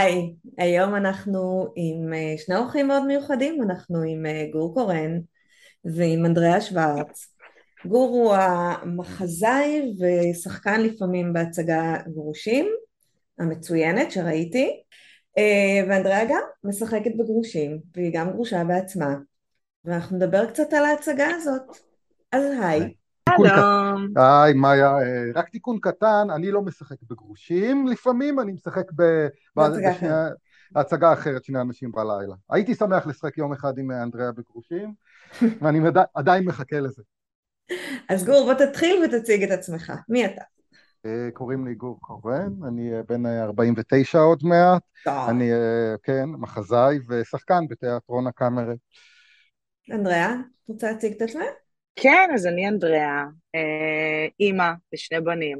היי, היום אנחנו עם אה, שני אורחים מאוד מיוחדים, אנחנו עם אה, גור קורן ועם אנדריאה שוורץ. גור הוא המחזאי ושחקן לפעמים בהצגה גרושים, המצוינת שראיתי, אה, ואנדריאה גם משחקת בגרושים, והיא גם גרושה בעצמה, ואנחנו נדבר קצת על ההצגה הזאת. אז היי. שלום. היי, מאיה, אה, רק תיקון קטן, אני לא משחק בגרושים, לפעמים אני משחק בהצגה אחרת, שני אנשים בלילה. הייתי שמח לשחק יום אחד עם אנדריאה בגרושים, ואני עדיין מחכה לזה. אז גור, בוא תתחיל ותציג את עצמך. מי אתה? אה, קוראים לי גור קורן, אני אה, בן 49 עוד מעט, אני, כן, מחזאי ושחקן בתיאטרון הקאמרי. אנדריאה, רוצה להציג את עצמך? כן, אז אני אנדריאה, אה, אימא לשני בנים,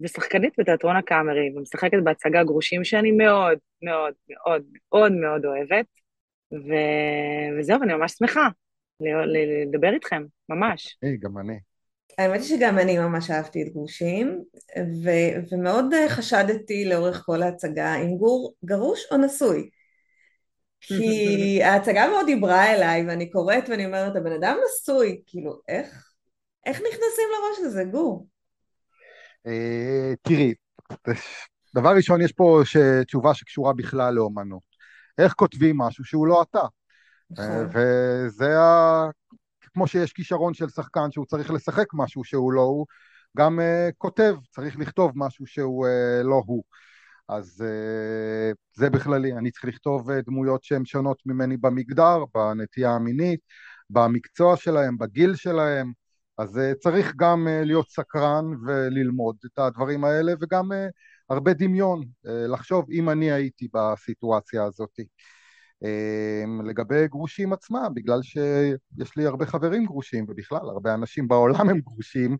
ושחקנית בתיאטרון הקאמרי, ומשחקת בהצגה גרושים שאני מאוד מאוד מאוד מאוד מאוד אוהבת, ו... וזהו, אני ממש שמחה לדבר איתכם, ממש. היי, גם אני. האמת היא שגם אני ממש אהבתי את גרושים, ו- ומאוד חשדתי לאורך כל ההצגה אם גור גרוש או נשוי. כי ההצגה מאוד דיברה אליי, ואני קוראת ואני אומרת, הבן אדם נשוי, כאילו, איך, איך נכנסים לראש הזה, גור? אה, תראי, דבר ראשון, יש פה תשובה שקשורה בכלל לאומנות. איך כותבים משהו שהוא לא אתה? נכון. אה, וזה ה... כמו שיש כישרון של שחקן שהוא צריך לשחק משהו שהוא לא הוא, גם uh, כותב, צריך לכתוב משהו שהוא uh, לא הוא. אז uh, זה בכללי, אני צריך לכתוב uh, דמויות שהן שונות ממני במגדר, בנטייה המינית, במקצוע שלהם, בגיל שלהם, אז uh, צריך גם להיות סקרן וללמוד את הדברים האלה, וגם הרבה דמיון, לחשוב אם אני הייתי בסיטואציה הזאת. Uh, לגבי גרושים עצמם, בגלל שיש לי הרבה חברים גרושים, ובכלל הרבה אנשים בעולם הם גרושים,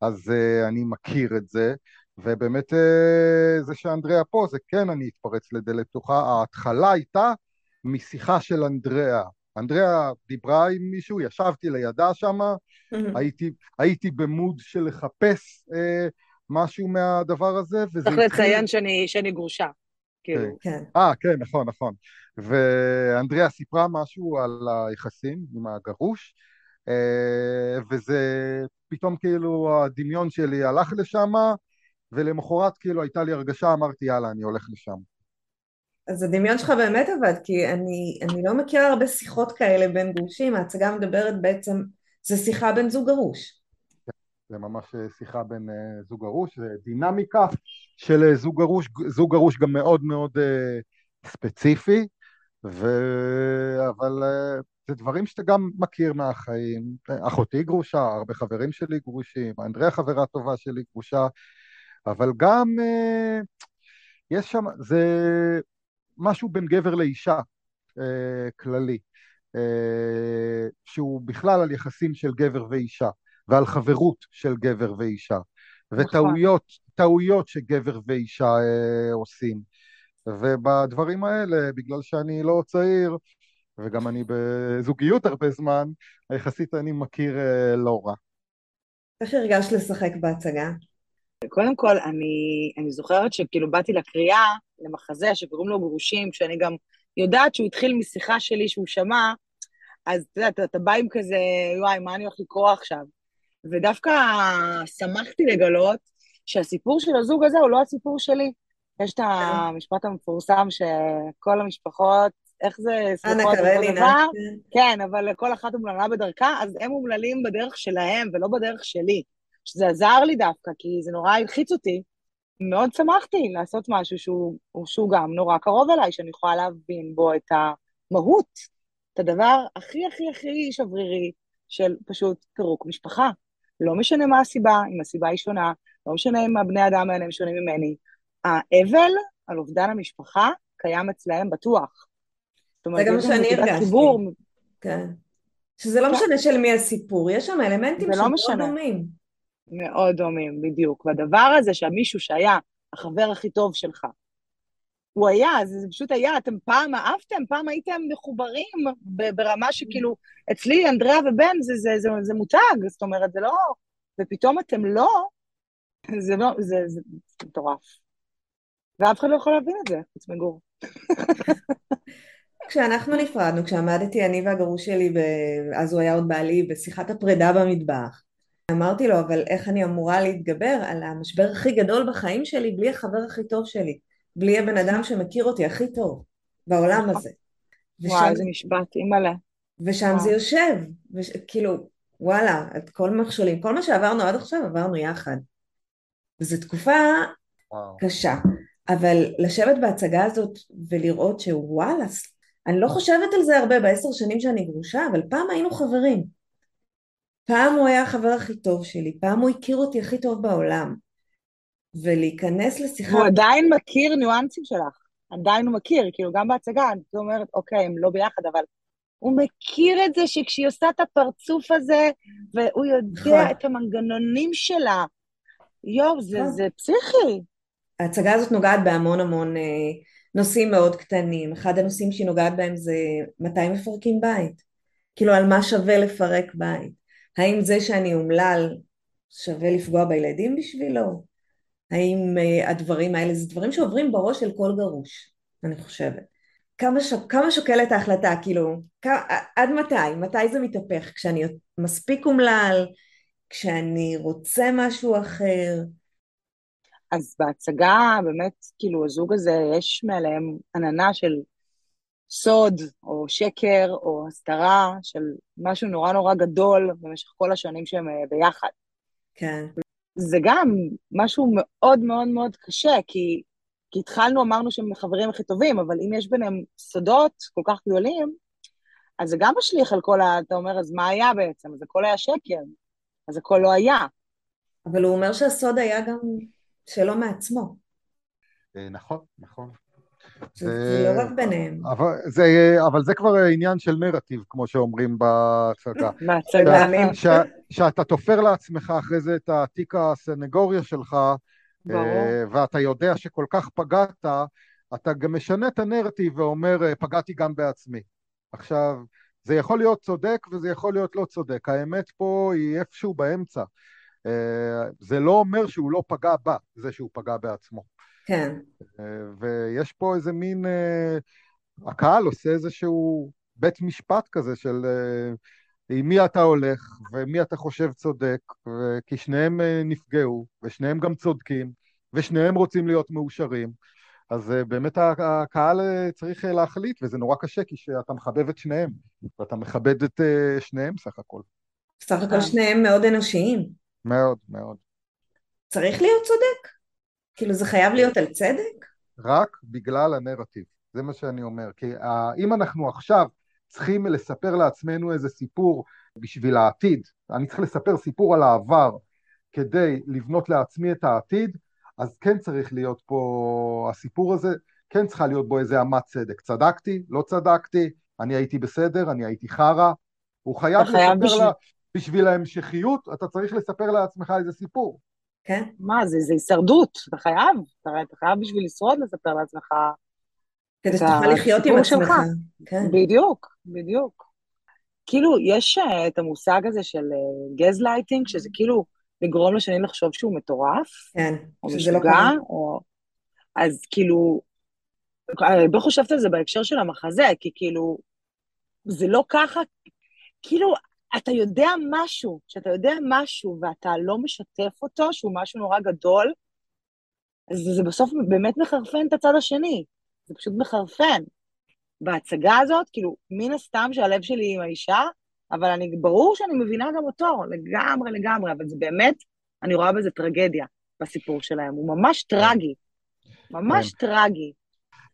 אז אני מכיר את זה. ובאמת אה, זה שאנדריאה פה, זה כן אני אתפרץ לדלת פתוחה, ההתחלה הייתה משיחה של אנדריאה. אנדריאה דיברה עם מישהו, ישבתי לידה שם, הייתי, הייתי במוד של לחפש אה, משהו מהדבר הזה, וזה צריך לציין שאני, שאני גרושה. כאילו. כן. אה, כן, נכון, נכון. ואנדריאה סיפרה משהו על היחסים עם הגרוש, אה, וזה פתאום כאילו הדמיון שלי הלך לשם, ולמחרת כאילו הייתה לי הרגשה, אמרתי יאללה, אני הולך לשם. אז הדמיון שלך באמת עבד, כי אני, אני לא מכירה הרבה שיחות כאלה בין גרושים, ההצגה מדברת בעצם, זה שיחה בין זוג גרוש. זה ממש אה, שיחה בין uh, זוג גרוש, זה דינמיקה של uh, זוג גרוש, זוג גרוש גם מאוד מאוד ספציפי, ו... אבל זה דברים שאתה גם מכיר מהחיים. אחותי גרושה, הרבה חברים שלי גרושים, אנדריה חברה טובה שלי גרושה, אבל גם אה, יש שם, זה משהו בין גבר לאישה אה, כללי, אה, שהוא בכלל על יחסים של גבר ואישה, ועל חברות של גבר ואישה. וטעויות, טעויות שגבר ואישה עושים. ובדברים האלה, בגלל שאני לא צעיר, וגם אני בזוגיות הרבה זמן, יחסית אני מכיר לא רע. איך הרגשת לשחק בהצגה? קודם כל, אני, אני זוכרת שכאילו באתי לקריאה, למחזה שקוראים לו גרושים, שאני גם יודעת שהוא התחיל משיחה שלי שהוא שמע, אז אתה יודע, אתה, אתה בא עם כזה, וואי, מה אני הולך לקרוא עכשיו? ודווקא שמחתי לגלות שהסיפור של הזוג הזה הוא לא הסיפור שלי. יש את המשפט המפורסם שכל המשפחות, איך זה, סליחות אותו דבר? כן, אבל כל אחת אומללה בדרכה, אז הם אומללים בדרך שלהם ולא בדרך שלי. שזה עזר לי דווקא, כי זה נורא הלחיץ אותי. מאוד שמחתי לעשות משהו שהוא, שהוא גם נורא קרוב אליי, שאני יכולה להבין בו את המהות, את הדבר הכי הכי הכי שברירי של פשוט פירוק משפחה. לא משנה מה הסיבה, אם הסיבה היא שונה, לא משנה אם הבני אדם האלה הם שונים ממני, האבל על אובדן המשפחה קיים אצלהם בטוח. זה גם מה שאני הרגשתי. כן. שזה לא כן. משנה של מי הסיפור, יש שם אלמנטים לא שמאוד לא דומים. מאוד דומים, בדיוק. והדבר הזה שהמישהו שהיה החבר הכי טוב שלך, הוא היה, זה, פשוט היה, אתם פעם אהבתם, פעם הייתם מחוברים ברמה שכאילו, אצלי אנדריאה ובן זה, זה, זה, זה מותג, זאת אומרת, זה לא, ופתאום אתם לא, זה לא, זה, זה מטורף. ואף אחד לא יכול להבין את זה, חוץ מגור. כשאנחנו נפרדנו, כשעמדתי אני והגרוש שלי, אז הוא היה עוד בעלי, בשיחת הפרידה במטבח, אמרתי לו, אבל איך אני אמורה להתגבר על המשבר הכי גדול בחיים שלי בלי החבר הכי טוב שלי, בלי הבן אדם שמכיר אותי הכי טוב בעולם הזה. וואי, איזה משפט, אימא'לה. ושם זה יושב, וש... כאילו, וואלה, את כל המכשולים, כל מה שעברנו עד עכשיו עברנו יחד. וזו תקופה וואו. קשה, אבל לשבת בהצגה הזאת ולראות שוואלה, אני לא חושבת על זה הרבה בעשר שנים שאני גרושה, אבל פעם היינו חברים. פעם הוא היה החבר הכי טוב שלי, פעם הוא הכיר אותי הכי טוב בעולם. ולהיכנס לשיחה... הוא עדיין מכיר ניואנסים שלך, עדיין הוא מכיר, כאילו גם בהצגה, אני אומרת, אוקיי, הם לא ביחד, אבל הוא מכיר את זה שכשהיא עושה את הפרצוף הזה, והוא יודע נכון. את המנגנונים שלה. יואו, זה, נכון. זה פסיכי. ההצגה הזאת נוגעת בהמון המון אה, נושאים מאוד קטנים. אחד הנושאים שהיא נוגעת בהם זה מתי מפרקים בית. כאילו, על מה שווה לפרק בית. האם זה שאני אומלל שווה לפגוע בילדים בשבילו? האם uh, הדברים האלה, זה דברים שעוברים בראש של כל גרוש, אני חושבת. כמה, ש... כמה שוקלת ההחלטה, כאילו, כ... עד מתי? מתי זה מתהפך? כשאני מספיק אומלל? כשאני רוצה משהו אחר? אז בהצגה, באמת, כאילו, הזוג הזה, יש מעליהם עננה של סוד, או שקר, או הסתרה של משהו נורא נורא גדול במשך כל השנים שהם אה, ביחד. כן. זה גם משהו מאוד מאוד מאוד קשה, כי, כי התחלנו, אמרנו שהם החברים הכי טובים, אבל אם יש ביניהם סודות כל כך גדולים, אז זה גם משליך על כל ה... אתה אומר, אז מה היה בעצם? אז הכל היה שקר, אז הכל לא היה. אבל הוא אומר שהסוד היה גם שלו מעצמו. אה, נכון, נכון. זה לא רק ביניהם. אבל זה, כבר עניין של נרטיב, כמו שאומרים בהצגה. בהצגה. שאתה תופר לעצמך אחרי זה את התיק הסנגוריה שלך. אה, ואתה יודע שכל כך פגעת, אתה גם משנה את הנרטיב ואומר, אה, פגעתי גם בעצמי. עכשיו, זה יכול להיות צודק וזה יכול להיות לא צודק. האמת פה היא איפשהו באמצע. אה, זה לא אומר שהוא לא פגע בה, זה שהוא פגע בעצמו. כן. ויש פה איזה מין, הקהל עושה איזשהו בית משפט כזה של עם מי אתה הולך ומי אתה חושב צודק, כי שניהם נפגעו ושניהם גם צודקים ושניהם רוצים להיות מאושרים. אז באמת הקהל צריך להחליט, וזה נורא קשה כי אתה מחבב את שניהם, ואתה מכבד את שניהם סך הכל. סך הכל שניהם מאוד אנושיים. מאוד, מאוד. צריך להיות צודק? כאילו זה חייב להיות על צדק? רק בגלל הנרטיב, זה מה שאני אומר. כי אם אנחנו עכשיו צריכים לספר לעצמנו איזה סיפור בשביל העתיד, אני צריך לספר סיפור על העבר כדי לבנות לעצמי את העתיד, אז כן צריך להיות פה, הסיפור הזה, כן צריכה להיות בו איזה אמת צדק. צדקתי, לא צדקתי, אני הייתי בסדר, אני הייתי חרא. הוא חייב לספר בשביל... לה, בשביל ההמשכיות, אתה צריך לספר לעצמך איזה סיפור. כן. מה, זה, זה הישרדות, אתה חייב, אתה, אתה חייב בשביל לשרוד לספר לעצמך כדי שתוכל לחיות עם עצמך. כן. בדיוק, בדיוק. כאילו, יש אה, את המושג הזה של gas אה, lighting, שזה כאילו לגרום לשני לחשוב שהוא מטורף, כן, או לא משוגע, לא או... אז כאילו, אני הרבה חושבת על זה בהקשר של המחזה, כי כאילו, זה לא ככה, כאילו, אתה יודע משהו, שאתה יודע משהו ואתה לא משתף אותו, שהוא משהו נורא גדול, אז זה בסוף באמת מחרפן את הצד השני, זה פשוט מחרפן. בהצגה הזאת, כאילו, מן הסתם שהלב שלי עם האישה, אבל אני, ברור שאני מבינה גם אותו, לגמרי לגמרי, אבל זה באמת, אני רואה בזה טרגדיה בסיפור שלהם, הוא ממש טרגי, ממש כן. טרגי.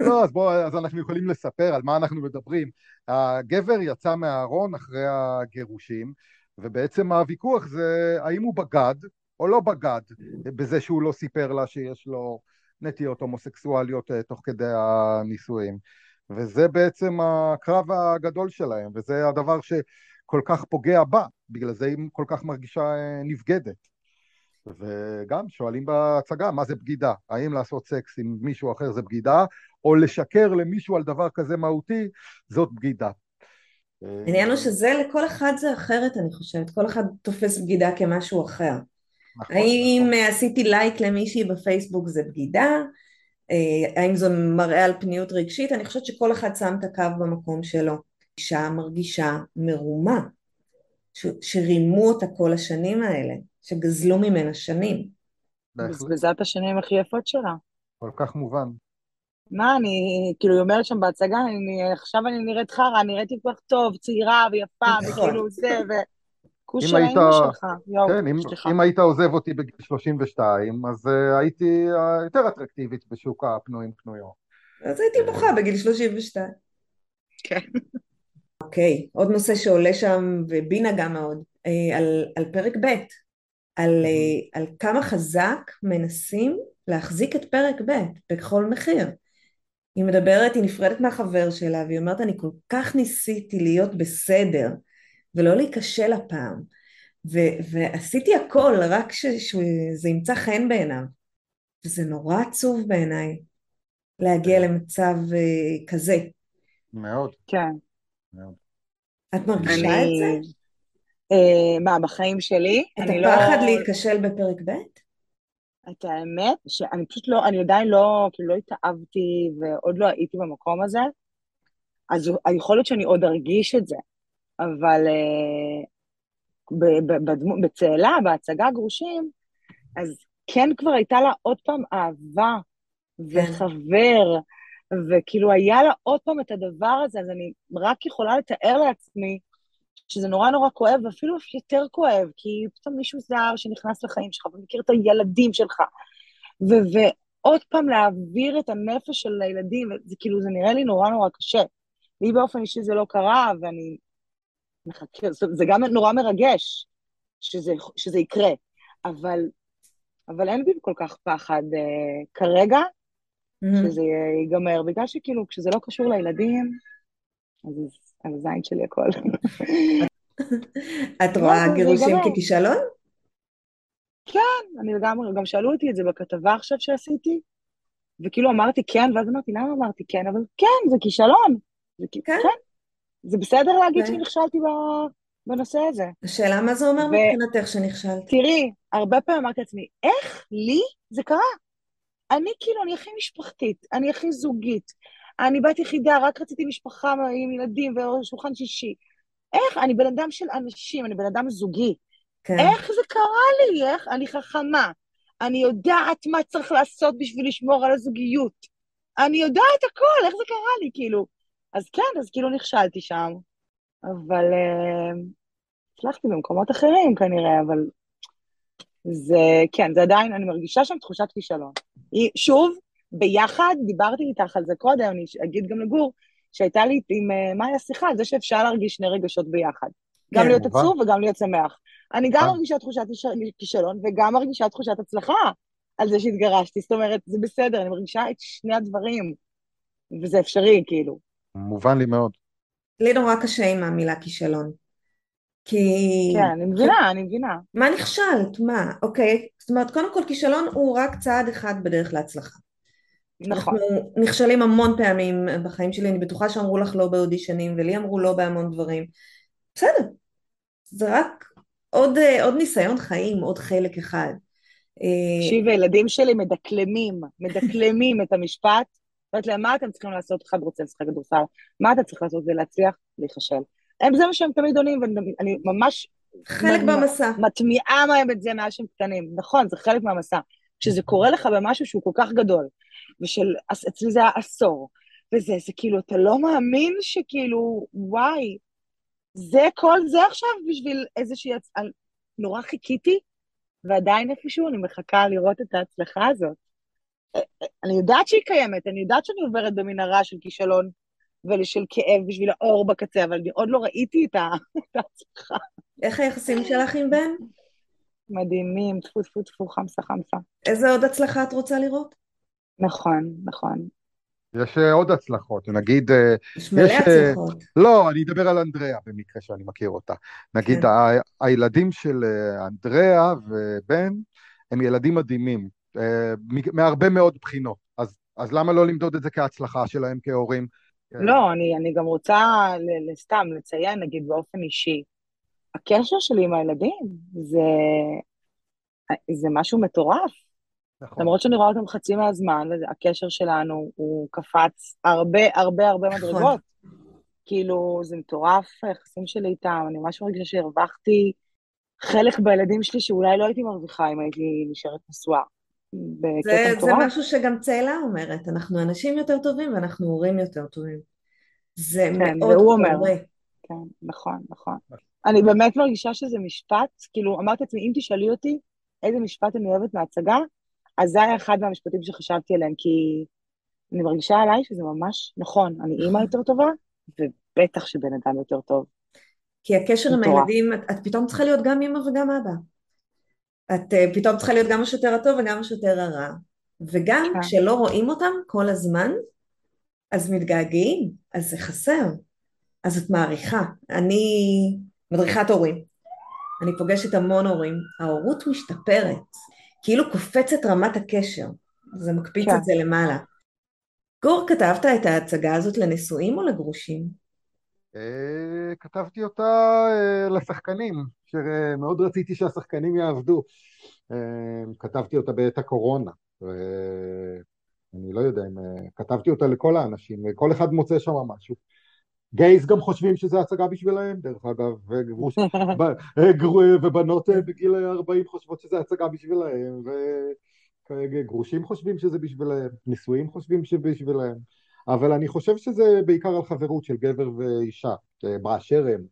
לא, אז בואו, אז אנחנו יכולים לספר על מה אנחנו מדברים. הגבר יצא מהארון אחרי הגירושים, ובעצם הוויכוח זה האם הוא בגד או לא בגד בזה שהוא לא סיפר לה שיש לו נטיות הומוסקסואליות אה, תוך כדי הנישואים. וזה בעצם הקרב הגדול שלהם, וזה הדבר שכל כך פוגע בה, בגלל זה היא כל כך מרגישה אה, נבגדת. וגם שואלים בהצגה מה זה בגידה, האם לעשות סקס עם מישהו אחר זה בגידה, או לשקר למישהו על דבר כזה מהותי, זאת בגידה. העניין הוא שזה לכל אחד זה אחרת אני חושבת, כל אחד תופס בגידה כמשהו אחר. נכון, האם נכון. עשיתי לייק למישהי בפייסבוק זה בגידה? אה, האם זה מראה על פניות רגשית? אני חושבת שכל אחד שם את הקו במקום שלו. אישה מרגישה מרומה, ש- שרימו אותה כל השנים האלה, שגזלו ממנה שנים. בזבזה את השנים הכי יפות שלה. כל כך מובן. מה, אני, כאילו, היא אומרת שם בהצגה, אני, עכשיו אני נראית חרא, אני נראיתי כל כך טוב, צעירה ויפה, נכון. וכאילו זה, ו... כוש היית, שלך, יואו, כן, אם, אם היית עוזב אותי בגיל 32, אז uh, הייתי uh, יותר אטרקטיבית בשוק הפנויים פנויות. אז הייתי בוכה בגיל 32. כן. אוקיי, okay, עוד נושא שעולה שם, ובי נגע מאוד, על, על פרק ב', על, uh, על כמה חזק מנסים להחזיק את פרק ב' בכל מחיר. היא מדברת, היא נפרדת מהחבר שלה, והיא אומרת, אני כל כך ניסיתי להיות בסדר, ולא להיכשל הפעם, ו- ועשיתי הכל רק שזה ימצא חן בעיניו, וזה נורא עצוב בעיניי להגיע כן. למצב uh, כזה. מאוד. כן. מאוד. את מרגישה אני... את זה? Uh, מה, בחיים שלי? את הפחד לא... להיכשל בפרק ב'? את האמת, שאני פשוט לא, אני עדיין לא, כאילו לא התאהבתי ועוד לא הייתי במקום הזה, אז יכול להיות שאני עוד ארגיש את זה, אבל uh, בצאלה, בהצגה גרושים, אז כן כבר הייתה לה עוד פעם אהבה כן. וחבר, וכאילו היה לה עוד פעם את הדבר הזה, אז אני רק יכולה לתאר לעצמי שזה נורא נורא כואב, ואפילו יותר כואב, כי פתאום מישהו זר שנכנס לחיים שלך ומכיר את הילדים שלך, ו- ועוד פעם להעביר את הנפש של הילדים, זה כאילו, זה נראה לי נורא נורא קשה. לי באופן אישי זה לא קרה, ואני מחכה, זה, גם נורא מרגש שזה, שזה יקרה, אבל, אבל אין בי כל כך פחד uh, כרגע, mm-hmm. שזה ייגמר, בגלל שכאילו, כשזה לא קשור לילדים, אז על הזין שלי הכל. את רואה גירושים ככישלון? כן, אני לגמרי, גם שאלו אותי את זה בכתבה עכשיו שעשיתי, וכאילו אמרתי כן, ואז אמרתי, למה אמרתי כן? אבל כן, זה כישלון. זה, כן? כן. זה בסדר להגיד כן. שנכשלתי בנושא הזה. השאלה מה זה אומר ו... מבחינתך שנכשלת? תראי, הרבה פעמים אמרתי לעצמי, איך לי זה קרה? אני כאילו, אני הכי משפחתית, אני הכי זוגית, אני בת יחידה, רק רציתי משפחה עם ילדים ושולחן שישי. איך? אני בן אדם של אנשים, אני בן אדם זוגי. כן. איך זה קרה לי? איך? אני חכמה. אני יודעת מה צריך לעשות בשביל לשמור על הזוגיות. אני יודעת הכל, איך זה קרה לי, כאילו. אז כן, אז כאילו נכשלתי שם. אבל uh, הצלחתי במקומות אחרים כנראה, אבל זה, כן, זה עדיין, אני מרגישה שם תחושת כישלון. שוב, ביחד, דיברתי איתך על זה קודם, אני אגיד גם לגור, שהייתה לי עם אה, מאיה שיחה על זה שאפשר להרגיש שני רגשות ביחד. גם כן, להיות עצוב וגם להיות שמח. אני גם אה. מרגישה תחושת כישלון וגם מרגישה תחושת הצלחה על זה שהתגרשתי. זאת אומרת, זה בסדר, אני מרגישה את שני הדברים, וזה אפשרי, כאילו. מובן לי מאוד. לי נורא קשה עם המילה כישלון. כי... כן, אני מבינה, אני מבינה. מה נכשלת? מה? אוקיי. זאת אומרת, קודם כל כישלון הוא רק צעד אחד בדרך להצלחה. נכון. אנחנו נכשלים המון פעמים בחיים שלי, אני בטוחה שאמרו לך לא באודישנים, ולי אמרו לא בהמון דברים. בסדר, זה רק עוד, עוד ניסיון חיים, עוד חלק אחד. תקשיבי, הילדים שלי מדקלמים, מדקלמים את המשפט, אומרת להם, מה אתם צריכים לעשות? אחד רוצה לשחק כדורסל, מה אתה צריך לעשות כדי להצליח? להיכשל. הם זה מה שהם תמיד עונים, ואני ממש... חלק במסע. מטמיעה מהם את זה מאז שהם קטנים. נכון, זה חלק מהמסע. כשזה קורה לך במשהו שהוא כל כך גדול, ושל, אצלי זה היה עשור, וזה, זה כאילו, אתה לא מאמין שכאילו, וואי, זה כל זה עכשיו בשביל איזושהי, נורא חיכיתי, ועדיין איפשהו אני מחכה לראות את ההצלחה הזאת. אני יודעת שהיא קיימת, אני יודעת שאני עוברת במנהרה של כישלון ושל כאב בשביל האור בקצה, אבל אני עוד לא ראיתי את ההצלחה. איך היחסים שלך עם בן? מדהימים, טפו טפו טפו, חמסה חמסה. איזה עוד הצלחה את רוצה לראות? נכון, נכון. יש אה, עוד הצלחות, נגיד... אה, יש מלא הצלחות. לא, אני אדבר על אנדריאה במקרה שאני מכיר אותה. נגיד, כן. הילדים של אנדריאה ובן הם ילדים מדהימים, מהרבה מאוד בחינות. אז, אז למה לא למדוד את זה כהצלחה שלהם כהורים? לא, אני, אני גם רוצה סתם לציין, נגיד באופן אישי, הקשר שלי עם הילדים זה, זה משהו מטורף. נכון. למרות שאני רואה אותם חצי מהזמן, הקשר שלנו הוא קפץ הרבה הרבה הרבה נכון. מדרגות. כאילו, זה מטורף היחסים שלי איתם, אני ממש מרגישה שהרווחתי חלק בילדים שלי שאולי לא הייתי מרוויחה אם הייתי נשארת נשואה. זה, זה משהו שגם צאלה אומרת, אנחנו אנשים יותר טובים ואנחנו הורים יותר טובים. זה כן, מאוד קורה. כן, נכון, נכון. אני באמת מרגישה שזה משפט, כאילו, אמרתי לעצמי, אם תשאלי אותי איזה משפט אני אוהבת מההצגה, אז זה היה אחד מהמשפטים שחשבתי עליהם, כי אני מרגישה עליי שזה ממש נכון, אני אימא. יותר טובה, ובטח שבן אדם יותר טוב. כי הקשר עם הילדים, את, את פתאום צריכה להיות גם אימא וגם אבא. את uh, פתאום צריכה להיות גם השוטר הטוב וגם השוטר הרע. וגם כן. כשלא רואים אותם כל הזמן, אז מתגעגעים, אז זה חסר. אז את מעריכה. אני מדריכת הורים. אני פוגשת המון הורים. ההורות משתפרת. כאילו קופצת רמת הקשר. זה מקפיץ כן. את זה למעלה. גור, כתבת את ההצגה הזאת לנשואים או לגרושים? אה, כתבתי אותה אה, לשחקנים, שמאוד רציתי שהשחקנים יעבדו. אה, כתבתי אותה בעת הקורונה. אני לא יודע אם... כתבתי אותה לכל האנשים, כל אחד מוצא שם משהו. גייז גם חושבים שזה הצגה בשבילהם, דרך אגב, וגרוש, ובנות בגיל 40 חושבות שזה הצגה בשבילהם, וגרושים חושבים שזה בשבילהם, נישואים חושבים שבשבילהם, אבל אני חושב שזה בעיקר על חברות של גבר ואישה, באשר הם.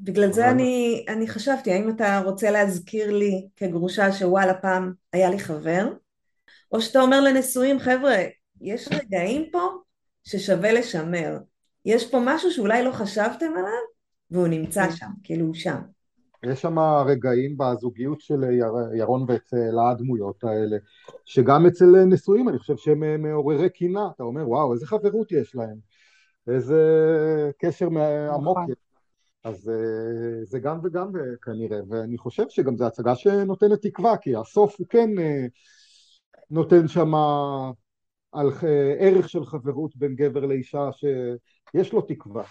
בגלל זה אני, אני חשבתי, האם אתה רוצה להזכיר לי כגרושה שוואלה פעם היה לי חבר, או שאתה אומר לנשואים, חבר'ה, יש רגעים פה ששווה לשמר. יש פה משהו שאולי לא חשבתם עליו, והוא נמצא כן. שם, כאילו הוא שם. יש שם רגעים בזוגיות של יר, ירון ואצל הדמויות האלה, שגם אצל נשואים אני חושב שהם מעוררי קינה, אתה אומר וואו איזה חברות יש להם, איזה קשר עמוק נכון. אז אה, זה גם וגם אה, כנראה, ואני חושב שגם זו הצגה שנותנת תקווה, כי הסוף הוא כן אה, נותן שם על ערך של חברות בין גבר לאישה שיש לו תקווה.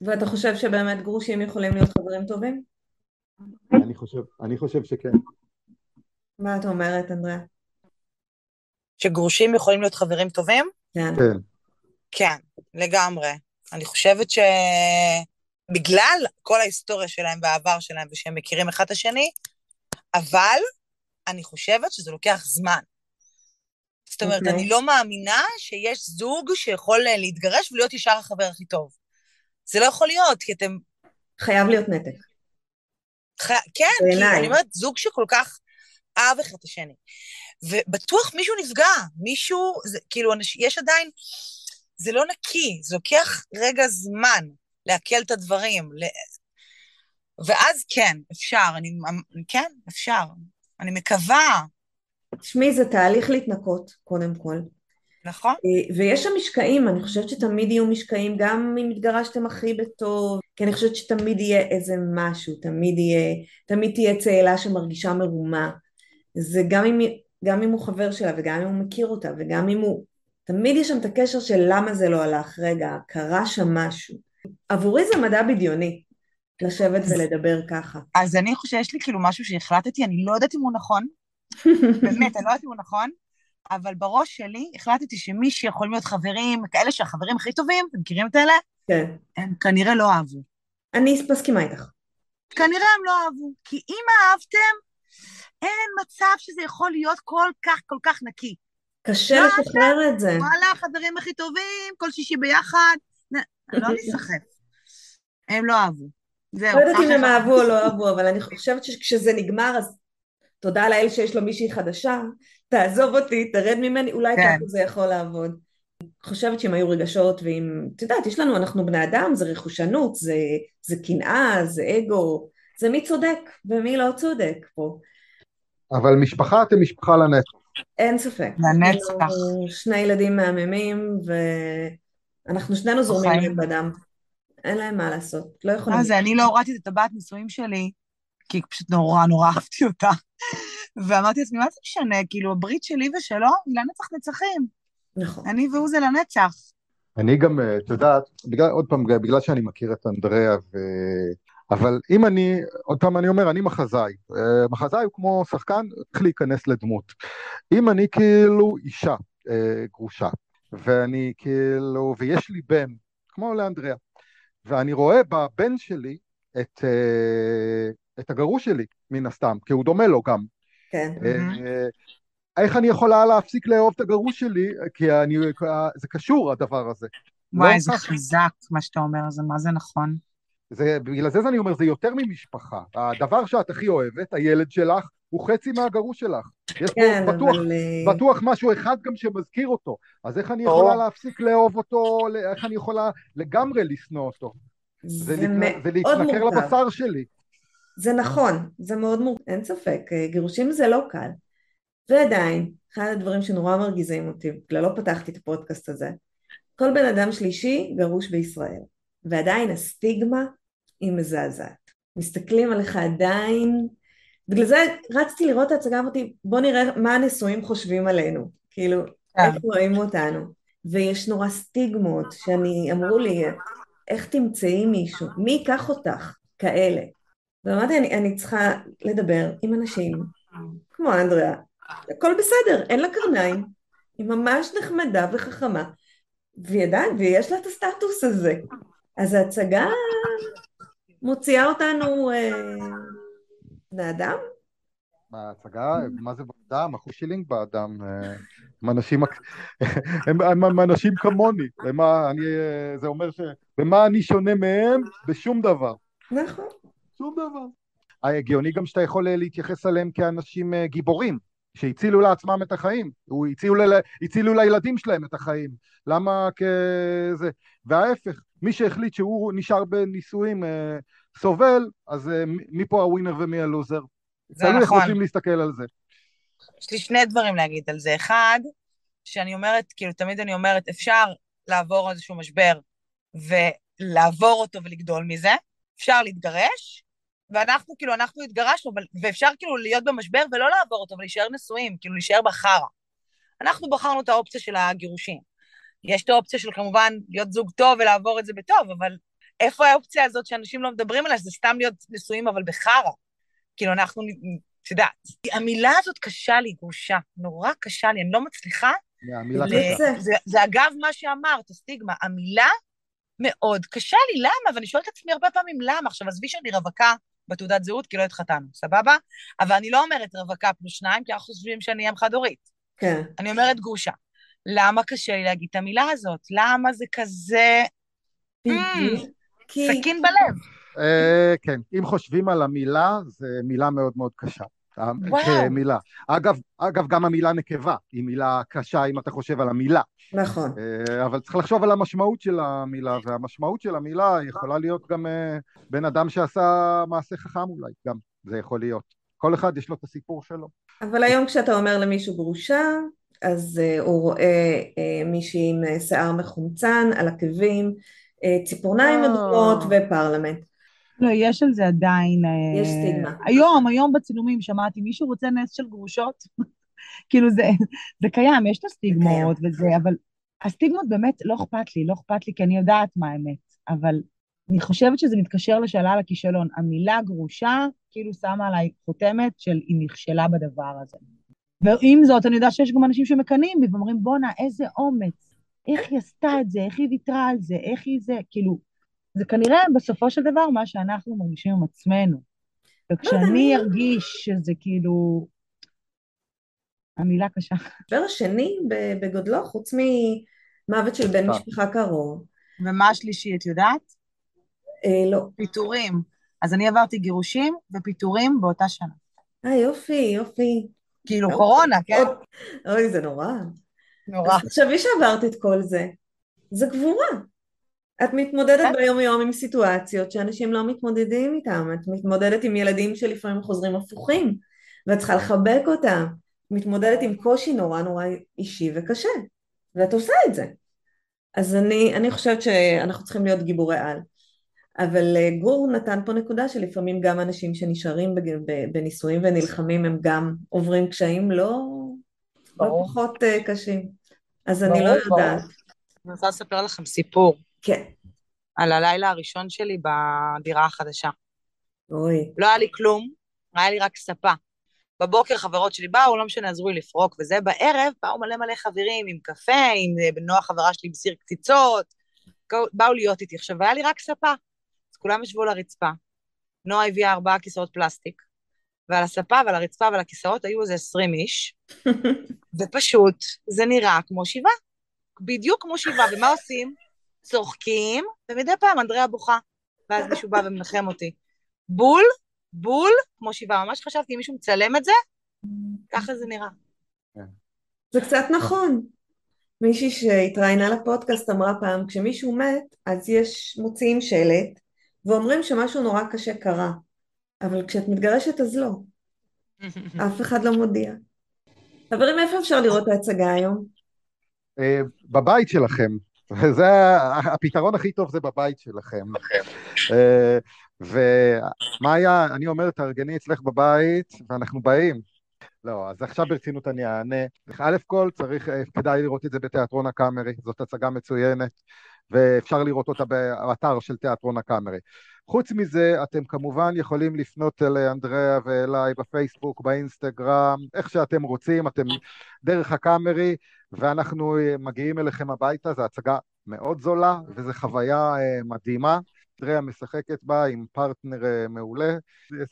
ואתה חושב שבאמת גרושים יכולים להיות חברים טובים? אני חושב, אני חושב שכן. מה את אומרת, אנדריה? שגרושים יכולים להיות חברים טובים? כן. כן. כן, לגמרי. אני חושבת שבגלל כל ההיסטוריה שלהם והעבר שלהם ושהם מכירים אחד את השני, אבל אני חושבת שזה לוקח זמן. זאת אומרת, okay. אוקיי. אני לא מאמינה שיש זוג שיכול אה, להתגרש ולהיות ישר החבר הכי טוב. זה לא יכול להיות, כי אתם... חייב להיות נתק. ח... כן, כי אני אומרת, זוג שכל כך אהב אחד את השני. ובטוח מישהו נפגע, מישהו, זה, כאילו, אנש, יש עדיין, זה לא נקי, זה לוקח רגע זמן לעכל את הדברים. ל... ואז כן, אפשר, אני, כן, אפשר. אני מקווה תשמעי, זה תהליך להתנקות, קודם כל. נכון. אה, ויש שם משקעים, אני חושבת שתמיד יהיו משקעים, גם אם התגרשתם הכי בטוב, כי אני חושבת שתמיד יהיה איזה משהו, תמיד יהיה, תמיד תהיה צאלה שמרגישה מרומה. זה גם אם, גם אם הוא חבר שלה, וגם אם הוא מכיר אותה, וגם אם הוא... תמיד יש שם את הקשר של למה זה לא הלך, רגע, קרה שם משהו. עבורי זה מדע בדיוני, לשבת ולדבר ככה. אז אני חושבת שיש לי כאילו משהו שהחלטתי, אני לא יודעת אם הוא נכון, באמת, אני לא יודעת אם הוא נכון, אבל בראש שלי החלטתי שמי שיכולים להיות חברים, כאלה שהחברים הכי טובים, אתם מכירים את אלה? כן. הם כנראה לא אהבו. אני מסכימה איתך. כנראה הם לא אהבו, כי אם אהבתם, אין מצב שזה יכול להיות כל כך כל כך נקי. קשה לשחרר את זה. וואלה, החברים הכי טובים, כל שישי ביחד. לא נסחף. הם לא אהבו. זהו. לא יודעת אם הם אהבו או לא אהבו, אבל אני חושבת שכשזה נגמר, אז תודה לאל שיש לו מישהי חדשה, תעזוב אותי, תרד ממני, אולי כן. ככה זה יכול לעבוד. חושבת שאם היו רגשות ואם, את יודעת, יש לנו, אנחנו בני אדם, זה רכושנות, זה, זה קנאה, זה אגו, זה מי צודק ומי לא צודק פה. אבל משפחה אתם משפחה לנצח. אין ספק. לנצח. שני ילדים מהממים, ואנחנו שנינו זורמים להם בדם. אין להם מה לעשות, לא יכולים. מה זה, אני לא הורדתי את הטבעת נישואים שלי, כי פשוט נורא נורא אהבתי אותה. ואמרתי לעצמי, מה זה משנה? כאילו, הברית שלי ושלו היא לנצח נצחים. נכון. אני והוא זה לנצח. אני גם, אה, את יודעת, בגלל, עוד פעם, בגלל שאני מכיר את אנדריאה, ו... אבל אם אני, עוד פעם אני אומר, אני מחזאי. אה, מחזאי הוא כמו שחקן, צריך להיכנס לדמות. אם אני כאילו אישה אה, גרושה, ואני כאילו, ויש לי בן, כמו לאנדריאה, ואני רואה בבן שלי את, את הגרוש שלי, מן הסתם, כי הוא דומה לו גם. כן. איך אני יכולה להפסיק לאהוב את הגרוש שלי, כי אני, זה קשור הדבר הזה. וואי, לא זה כך. חזק מה שאתה אומר, זה מה זה נכון. זה, בגלל זה אני אומר, זה יותר ממשפחה. הדבר שאת הכי אוהבת, הילד שלך, הוא חצי מהגרוש שלך. יש כן, פה בטוח, אבל... אה, בטוח משהו אחד גם שמזכיר אותו. אז איך אני יכולה או... להפסיק לאהוב אותו, איך אני יכולה לגמרי לשנוא אותו? זה, זה, לה... זה להתנכר לבשר שלי. זה נכון, זה מאוד מורכב, אין ספק, גירושים זה לא קל. ועדיין, אחד הדברים שנורא מרגיזים אותי, בגללו פתחתי את הפודקאסט הזה, כל בן אדם שלישי גרוש בישראל, ועדיין הסטיגמה היא מזעזעת. מסתכלים עליך עדיין, בגלל זה רצתי לראות את ההצגה, אמרתי בוא נראה מה הנשואים חושבים עלינו, כאילו, כן. איך רואים אותנו. ויש נורא סטיגמות שאני, אמרו לי, איך תמצאי מישהו, מי ייקח אותך כאלה? ואמרתי, אני, אני צריכה לדבר עם אנשים כמו אנדריאה, הכל בסדר, אין לה קרניים, היא ממש נחמדה וחכמה, וידעת, ויש לה את הסטטוס הזה. אז ההצגה מוציאה אותנו אה, בני אדם? ההצגה, מה זה באדם? אחוז שילינג באדם. אה, הם אנשים, הם, הם אנשים כמוני. במה אני, אה, זה אומר ש... במה אני שונה מהם? בשום דבר. נכון. שום דבר. הגיוני גם שאתה יכול להתייחס אליהם כאנשים גיבורים. שהצילו לעצמם את החיים, הצילו, ל... הצילו לילדים שלהם את החיים, למה כזה, וההפך, מי שהחליט שהוא נשאר בנישואים אה, סובל, אז אה, מי פה הווינר ומי הלוזר? זה נכון. איך רוצים להסתכל על זה. יש לי שני דברים להגיד על זה. אחד, שאני אומרת, כאילו, תמיד אני אומרת, אפשר לעבור איזשהו משבר ולעבור אותו ולגדול מזה, אפשר להתגרש, ואנחנו, כאילו, אנחנו התגרשנו, ואפשר כאילו להיות במשבר ולא לעבור אותו, ולהישאר נשואים, כאילו להישאר בחרא. אנחנו בחרנו את האופציה של הגירושים. יש את האופציה של כמובן להיות זוג טוב ולעבור את זה בטוב, אבל איפה האופציה הזאת שאנשים לא מדברים עליה, שזה סתם להיות נשואים אבל בחרא? כאילו, אנחנו, את יודעת, המילה הזאת קשה לי, גרושה, נורא קשה לי, אני לא מצליחה. המילה קשה. זה, זה אגב מה שאמרת, הסטיגמה, המילה מאוד קשה לי, למה? ואני שואלת את עצמי הרבה פעמים למה. עכשיו, עזבי שאני רווקה בתעודת זהות כי לא התחתנו, סבבה? אבל אני לא אומרת רווקה פלוס שניים, כי אנחנו חושבים שאני אם חד-הורית. כן. אני אומרת גרושה. למה קשה לי להגיד את המילה הזאת? למה זה כזה... סכין בלב. אה, כן, אם חושבים על המילה, זו מילה מאוד מאוד קשה. כמילה. אגב, אגב, גם המילה נקבה היא מילה קשה אם אתה חושב על המילה. נכון. אה, אבל צריך לחשוב על המשמעות של המילה, והמשמעות של המילה יכולה להיות גם אה, בן אדם שעשה מעשה חכם אולי, גם זה יכול להיות. כל אחד יש לו את הסיפור שלו. אבל היום כשאתה אומר למישהו גרושה, אז uh, הוא רואה uh, מישהי עם שיער מחומצן, על עקבים, uh, ציפורניים אדומות ופרלמנט. לא, יש על זה עדיין... יש סטיגמה. היום, היום בצילומים שמעתי, מישהו רוצה נס של גרושות? כאילו זה, זה קיים, יש את הסטיגמות וזה, אבל הסטיגמות באמת לא אכפת לי, לא אכפת לי כי אני יודעת מה האמת, אבל אני חושבת שזה מתקשר לשאלה על הכישלון. המילה גרושה כאילו שמה עליי חותמת של היא נכשלה בדבר הזה. ועם זאת, אני יודעת שיש גם אנשים שמקנאים בי ואומרים, בואנה, איזה אומץ, איך היא עשתה את זה, איך היא ויתרה על זה, איך היא זה, כאילו, זה כנראה בסופו של דבר מה שאנחנו מרגישים עם עצמנו. וכשאני לא ארגיש שזה כאילו, המילה קשה. הדבר השני בגודלו, חוץ ממוות של בן משפחה קרוב. ומה השלישי, את יודעת? אה, לא. פיטורים. אז אני עברתי גירושים ופיטורים באותה שנה. אה, יופי, יופי. כאילו קורונה, כן? אוי, זה נורא. נורא. אז תחשבי שעברת את כל זה. זה גבורה. את מתמודדת ביום יום עם סיטואציות שאנשים לא מתמודדים איתם, את מתמודדת עם ילדים שלפעמים חוזרים הפוכים, ואת צריכה לחבק אותם, מתמודדת עם קושי נורא נורא אישי וקשה, ואת עושה את זה. אז אני, אני חושבת שאנחנו צריכים להיות גיבורי על. אבל אה, גור נתן פה נקודה שלפעמים גם אנשים שנשארים בנישואים ונלחמים הם גם עוברים קשיים לא, לא פחות אה, קשים. אז אני לא יודעת. אני רוצה לספר לכם סיפור. כן. על הלילה הראשון שלי בדירה החדשה. אוי. לא היה לי כלום, היה לי רק ספה. בבוקר חברות שלי באו, לא משנה, עזרו לי לפרוק וזה, בערב באו מלא מלא חברים עם קפה, עם אה, נועה חברה שלי בסיר קציצות, באו להיות איתי. עכשיו, היה לי רק ספה. אז כולם ישבו על הרצפה. נועה הביאה ארבעה כיסאות פלסטיק, ועל הספה ועל הרצפה ועל הכיסאות היו איזה עשרים איש, ופשוט זה נראה כמו שבעה. בדיוק כמו שבעה, ומה עושים? צוחקים, ומדי פעם אנדריה בוכה, ואז מישהו בא ומנחם אותי. בול, בול, כמו שבעה. ממש חשבתי, אם מישהו מצלם את זה, ככה זה נראה. זה קצת נכון. מישהי שהתראיינה לפודקאסט אמרה פעם, כשמישהו מת, אז יש, מוציאים שלט, ואומרים שמשהו נורא קשה קרה, אבל כשאת מתגרשת אז לא. אף אחד לא מודיע. חברים, איפה אפשר לראות את ההצגה היום? אה, בבית שלכם. זה הפתרון הכי טוב זה בבית שלכם. אה, ומה היה, אני אומר, תארגני אצלך בבית, ואנחנו באים. לא, אז עכשיו ברצינות אני אענה. א' כל צריך, אה, כדאי לראות את זה בתיאטרון הקאמרי, זאת הצגה מצוינת. ואפשר לראות אותה באתר של תיאטרון הקאמרי. חוץ מזה, אתם כמובן יכולים לפנות אל אנדריאה ואליי בפייסבוק, באינסטגרם, איך שאתם רוצים, אתם דרך הקאמרי, ואנחנו מגיעים אליכם הביתה, זו הצגה מאוד זולה, וזו חוויה אה, מדהימה. אנדראה משחקת בה עם פרטנר אה, מעולה,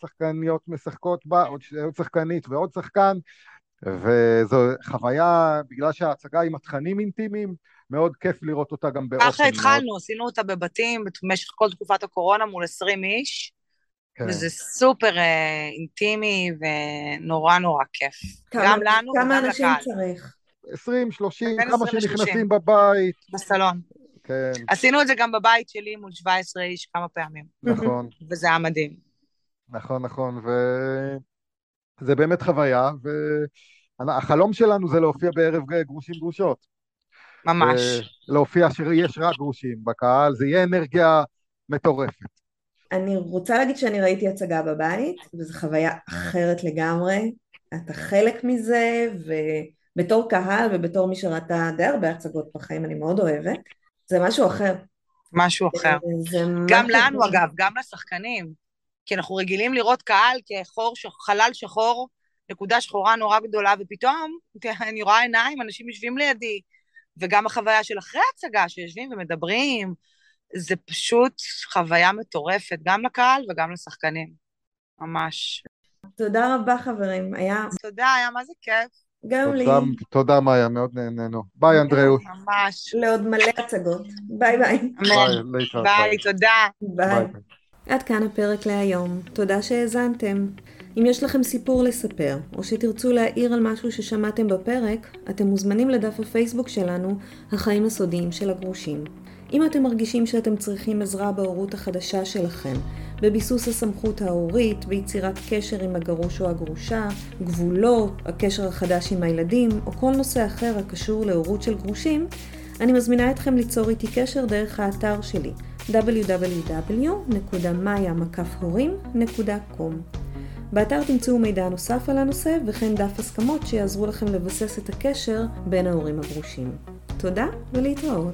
שחקניות משחקות בה, עוד שחקנית ועוד שחקן, וזו חוויה, בגלל שההצגה עם התכנים אינטימיים, מאוד כיף לראות אותה גם באופן. ככה התחלנו, מאוד... עשינו אותה בבתים במשך כל תקופת הקורונה מול 20 איש, כן. וזה סופר אה, אינטימי ונורא נורא כיף. כמה, גם לנו וגם לקהל. כמה אנשים צריך? 20, 30, כמה שנכנסים בבית. בסלון. כן. עשינו את זה גם בבית שלי מול 17 איש כמה פעמים. נכון. וזה היה מדהים. נכון, נכון, וזה באמת חוויה, והחלום שלנו זה להופיע בערב גרושים גרושות. ממש. להופיע שיש רק גרושים בקהל, זה יהיה אנרגיה מטורפת. אני רוצה להגיד שאני ראיתי הצגה בבית, וזו חוויה אחרת לגמרי. אתה חלק מזה, ובתור קהל ובתור מי שראתה די הרבה הצגות בחיים, אני מאוד אוהבת. זה משהו אחר. משהו אחר. גם לנו, אגב, גם לשחקנים. כי אנחנו רגילים לראות קהל כחור, חלל שחור, נקודה שחורה נורא גדולה, ופתאום אני רואה עיניים, אנשים יושבים לידי, וגם החוויה של אחרי ההצגה, שיושבים ומדברים, זה פשוט חוויה מטורפת, גם לקהל וגם לשחקנים, ממש. תודה רבה חברים, היה... תודה, היה מה זה כיף. גם תודה, לי. תודה מאיה, מאוד נהנינו. ביי אנדראה. ממש. לעוד מלא הצגות. ביי ביי. ביי, ביי, תודה. ביי. עד כאן הפרק להיום. תודה שהאזנתם. אם יש לכם סיפור לספר, או שתרצו להעיר על משהו ששמעתם בפרק, אתם מוזמנים לדף הפייסבוק שלנו, החיים הסודיים של הגרושים. אם אתם מרגישים שאתם צריכים עזרה בהורות החדשה שלכם, בביסוס הסמכות ההורית, ביצירת קשר עם הגרוש או הגרושה, גבולות, הקשר החדש עם הילדים, או כל נושא אחר הקשור להורות של גרושים, אני מזמינה אתכם ליצור איתי קשר דרך האתר שלי www.maya.com באתר תמצאו מידע נוסף על הנושא וכן דף הסכמות שיעזרו לכם לבסס את הקשר בין ההורים הגרושים. תודה ולהתראות.